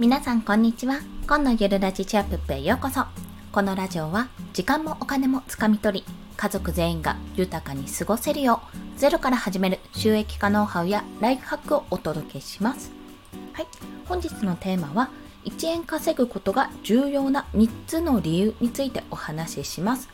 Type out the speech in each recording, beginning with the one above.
皆さんこんにちは。今のゆるラジチアップへようこそ。このラジオは時間もお金もつかみ取り家族全員が豊かに過ごせるようゼロから始める収益化ノウハウやライフハックをお届けします。はい。本日のテーマは1円稼ぐことが重要な3つの理由についてお話しします。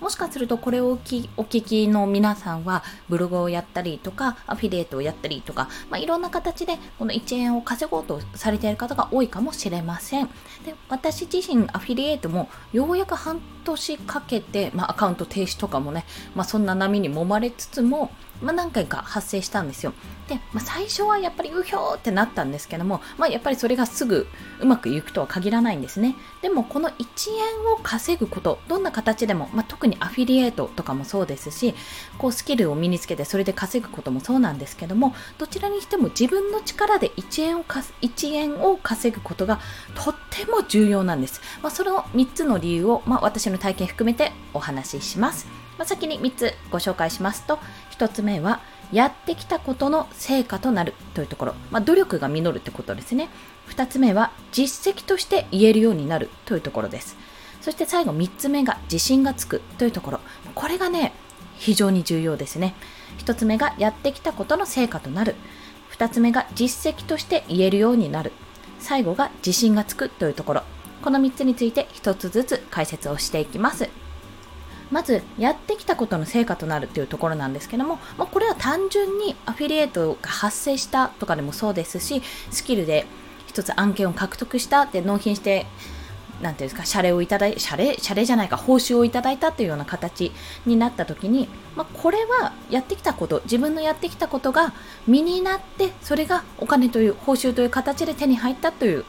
もしかするとこれをお聞きの皆さんはブログをやったりとかアフィリエイトをやったりとか、まあ、いろんな形でこの1円を稼ごうとされている方が多いかもしれませんで私自身アフィリエイトもようやく半年かけて、まあ、アカウント停止とかもね、まあ、そんな波に揉まれつつもまあ、何回か発生したんですよ。で、まあ、最初はやっぱりうひょーってなったんですけども、まあ、やっぱりそれがすぐうまくいくとは限らないんですね。でもこの1円を稼ぐこと、どんな形でも、まあ、ま特にアフィリエイトとかもそうですし、こうスキルを身につけてそれで稼ぐこともそうなんですけども、どちらにしても自分の力で1円をか1円を稼ぐことがとっても重要なんです。まあ、その3つの理由を、まあ、私の体験含めてお話しします。まあ、先に3つご紹介しますと、1つ目は、やってきたことの成果となるというところ、まあ、努力が実るってことですね。2つ目は、実績として言えるようになるというところです。そして最後3つ目が、自信がつくというところ。これがね、非常に重要ですね。1つ目が、やってきたことの成果となる。2つ目が、実績として言えるようになる。最後が、自信がつくというところ。この3つについて1つずつ解説をしていきます。まずやってきたことの成果となるというところなんですけども、まあ、これは単純にアフィリエイトが発生したとかでもそうですしスキルで一つ案件を獲得したって納品してなんていうんですか、謝礼をいただい、謝礼、謝礼じゃないか、報酬をいただいたというような形になった時に、まあ、これはやってきたこと、自分のやってきたことが身になって、それがお金という、報酬という形で手に入ったという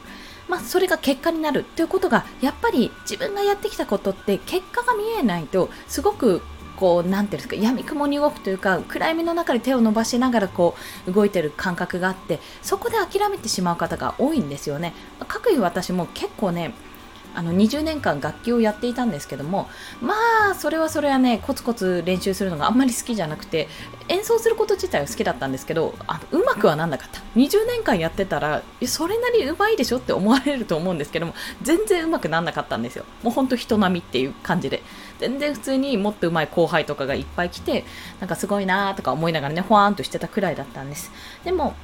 まあ、それが結果になるということがやっぱり自分がやってきたことって結果が見えないとすごくこうなんていうんですか闇雲に動くというか暗闇の中で手を伸ばしながらこう動いてる感覚があってそこで諦めてしまう方が多いんですよね。各位私も結構ねあの20年間楽器をやっていたんですけどもまあそれはそれはねコツコツ練習するのがあんまり好きじゃなくて演奏すること自体は好きだったんですけどあのうまくはなんなかった。20年間やってたらそれなりうまいでしょ？って思われると思うんですけども全然うまくなんなかったんですよ。もうほんと人並みっていう感じで。全然普通にもっとうまい後輩とかがいっぱい来てなんかすごいなーとか思いながらねほわーんとしてたくらいだったんです。でも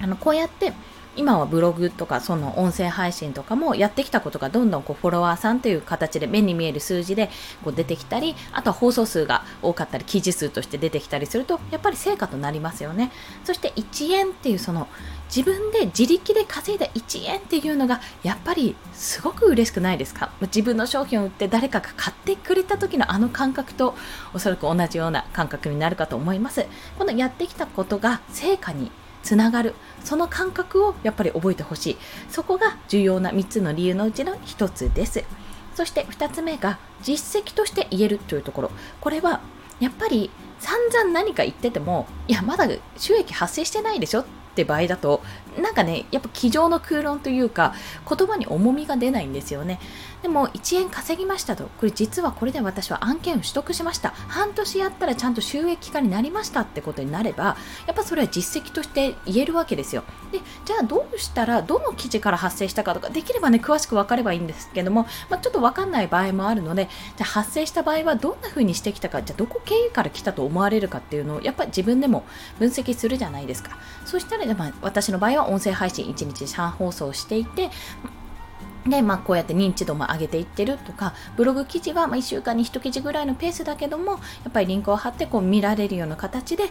あのこうやって今はブログとかその音声配信とかもやってきたことがどんどんこうフォロワーさんという形で目に見える数字でこう出てきたりあとは放送数が多かったり記事数として出てきたりするとやっぱり成果となりますよね。そして1円っていうその自分で自力で稼いだ1円っていうのがやっぱりすごく嬉しくないですか？自分の商品を売って誰かが買ってくれた時のあの感覚とおそらく同じような感覚になるかと思います。このやってきたことが成果につながる。その感覚をやっぱり覚えてほしい。そこが重要な3つの理由のうちの1つです。そして2つ目が実績として言えるというところ。これはやっぱり散々何か言っててもいやまだ収益発生してないでしょって場合だとなんかねやっぱ机上の空論というか言葉に重みが出ないんですよね。でも1円稼ぎましたと。これ実はこれで私は案件を取得しました。半年やったらちゃんと収益化になりましたってことになればやっぱそれは実績として言えるわけですよ。でじゃあどうしたらどの記事から発生したかとかできればね詳しく分かればいいんですけども、まあ、ちょっと分かんない場合もあるのでじゃあ発生した場合はどんな風にしてきたかじゃあどこ経由から来たと思われるかっていうのをやっぱり自分でも分析するじゃないですか。そしたら、まあ、私の場合は音声配信1日3放送していてで、まあ、こうやって認知度も上げていってるとか、ブログ記事はま1週間に1記事ぐらいのペースだけども、やっぱりリンクを貼ってこう見られるような形で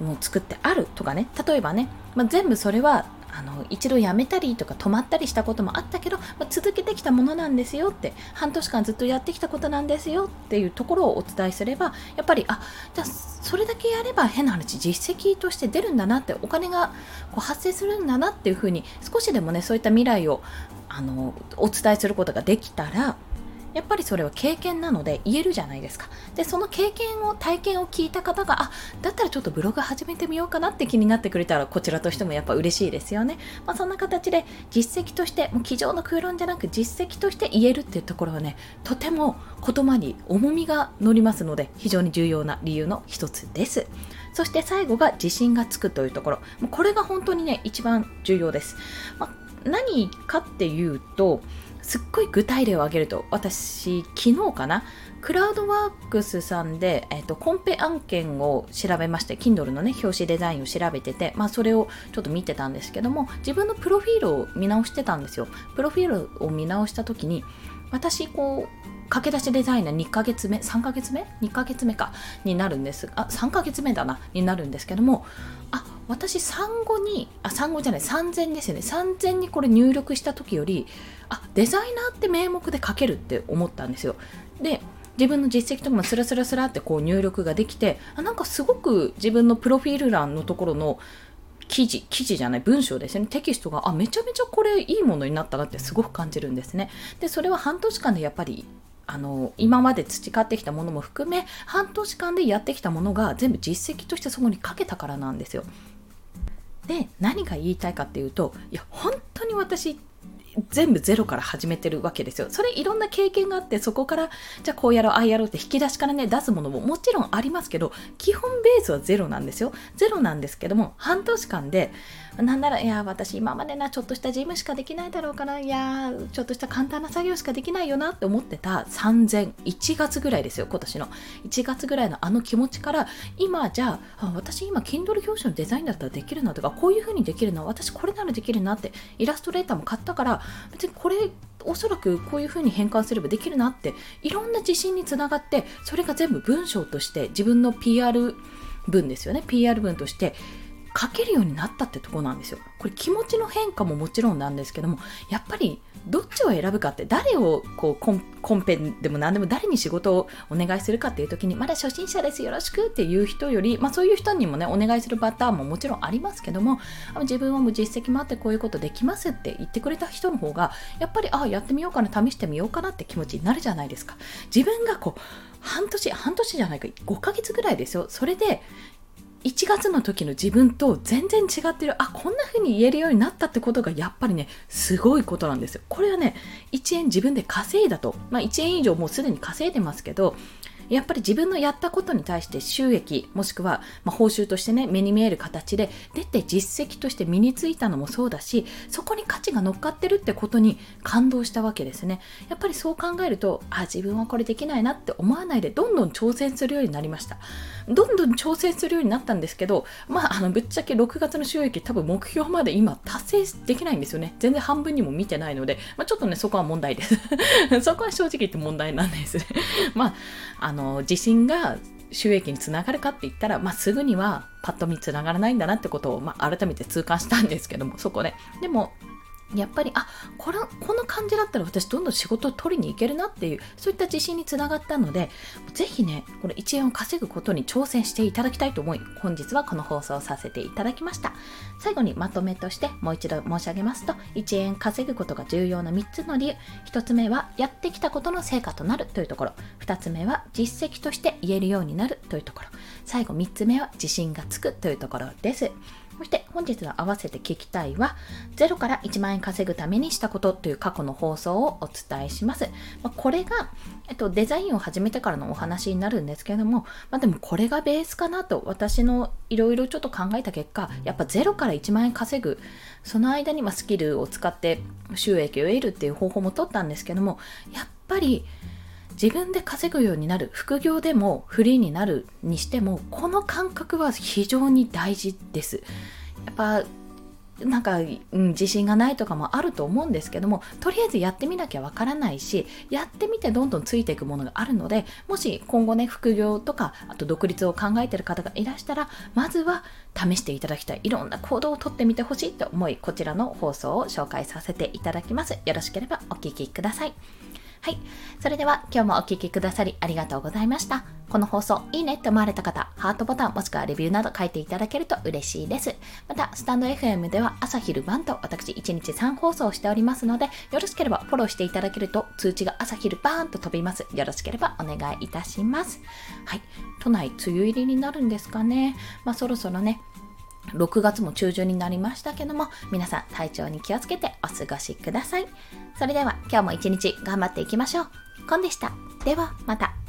もう作ってあるとかね、例えばね、まあ、全部それはあの一度やめたりとか止まったりしたこともあったけど、まあ、続けてきたものなんですよって半年間ずっとやってきたことなんですよっていうところをお伝えすればやっぱりあじゃあそれだけやれば変な話実績として出るんだなってお金がこう発生するんだなっていうふうに少しでもねそういった未来をあのお伝えすることができたらやっぱりそれは経験なので言えるじゃないですか。で、その経験を、体験を聞いた方が、あ、だったらちょっとブログ始めてみようかなって気になってくれたら、こちらとしてもやっぱ嬉しいですよね。まあ、そんな形で実績として、もう机上の空論じゃなく実績として言えるっていうところはね、とても言葉に重みが乗りますので、非常に重要な理由の一つです。そして最後が自信がつくというところ。もうこれが本当にね、一番重要です。まあ何かっていうとすっごい具体例を挙げると私昨日かな？クラウドワークスさんで、えーと、コンペ案件を調べまして Kindle のね表紙デザインを調べてて、まあ、それをちょっと見てたんですけども自分のプロフィールを見直してたんですよ。プロフィールを見直した時に私こう駆け出しデザイナー2ヶ月目3ヶ月目？2ヶ月目か？になるんですあ3ヶ月目だなになるんですけどもあ私産後にあ産後じゃない3000ですよね。3000にこれ入力した時よりあデザイナーって名目で書けるって思ったんですよ。で自分の実績とかもスラスラスラってこう入力ができてあなんかすごく自分のプロフィール欄のところの記事記事じゃない文章ですね。テキストがあめちゃめちゃこれいいものになったなってすごく感じるんですね。でそれは半年間でやっぱりあの今まで培ってきたものも含め半年間でやってきたものが全部実績としてそこにかけたからなんですよ。で何が言いたいかっていうといや本当に私全部ゼロから始めてるわけですよ。それいろんな経験があってそこからじゃあこうやろうああやろうって引き出しからね出すものももちろんありますけど基本ベースはゼロなんですよ。ゼロなんですけども半年間でなんならいや私今までなちょっとした事務しかできないだろうからいやちょっとした簡単な作業しかできないよなって思ってた3000 1月ぐらいですよ今年の1月ぐらいのあの気持ちから今じゃあ私今 Kindle 表紙のデザインだったらできるなとかこういう風にできるな私これならできるなってイラストレーターも買ったから別にこれおそらくこういうふうに変換すればできるなっていろんな自信につながってそれが全部文章として自分の PR 文ですよね。PR 文として書けるようになったってとこなんですよ。これ気持ちの変化ももちろんなんですけどもやっぱりどっちを選ぶかって誰をこうコンコンペでも何でも誰に仕事をお願いするかっていう時にまだ初心者ですよろしくっていう人より、まあ、そういう人にもねお願いするパターンももちろんありますけども自分はもう実績もあってこういうことできますって言ってくれた人の方がやっぱりああやってみようかな試してみようかなって気持ちになるじゃないですか自分がこう半年半年じゃないか5ヶ月ぐらいですよそれで1月の時の自分と全然違ってる。あこんな風に言えるようになったってことがやっぱりねすごいことなんですよ。これはね1円自分で稼いだと、まあ、1円以上もうすでに稼いでますけどやっぱり自分のやったことに対して収益もしくは、ま報酬としてね目に見える形で出て実績として身についたのもそうだしそこに価値が乗っかってるってことに感動したわけですね。やっぱりそう考えるとあ自分はこれできないなって思わないでどんどん挑戦するようになりました。どんどん挑戦するようになったんですけどまああのぶっちゃけ6月の収益多分目標まで今達成できないんですよね。全然半分にも見てないので、まあ、ちょっとねそこは問題です。そこは正直言って問題なんです。ね まああのの地震が収益につながるかって言ったら、まあ、すぐにはパッと見つながらないんだなってことを、まあ、改めて痛感したんですけどもそこで。でもやっぱりあこれこの感じだったら私どんどん仕事を取りに行けるなっていうそういった自信につながったのでぜひねこれ1円を稼ぐことに挑戦していただきたいと思い本日はこの放送をさせていただきました。最後にまとめとしてもう一度申し上げますと1円稼ぐことが重要な3つの理由。1つ目はやってきたことの成果となるというところ。2つ目は実績として言えるようになるというところ。最後3つ目は自信がつくというところです。そして本日の合わせて聞きたいは、0から1万円稼ぐためにしたことという過去の放送をお伝えします。まあ、これが、えっと、デザインを始めてからのお話になるんですけれども、まあ、でもこれがベースかなと私のいろいろちょっと考えた結果、やっぱ0から1万円稼ぐ、その間にまスキルを使って収益を得るっていう方法も取ったんですけども、やっぱり、自分で稼ぐようになる副業でもフリーになるにしてもこの感覚は非常に大事ですやっぱなんか、うん、自信がないとかもあると思うんですけどもとりあえずやってみなきゃわからないしやってみてどんどんついていくものがあるのでもし今後ね副業とかあと独立を考えてる方がいらしたらまずは試していただきたいいろんな行動をとってみてほしいと思いこちらの放送を紹介させていただきます。よろしければお聴きください。はい。それでは今日もお聴きくださりありがとうございました。この放送いいねって思われた方、ハートボタンもしくはレビューなど書いていただけると嬉しいです。また、スタンド FM では朝昼晩と私1日3放送しておりますので、よろしければフォローしていただけると通知が朝昼バーンと飛びます。よろしければお願いいたします。はい。都内梅雨入りになるんですかね。まあそろそろね、6月も中旬になりましたけども、皆さん体調に気をつけてお過ごしください。それでは今日も一日頑張っていきましょう。コンでした。ではまた。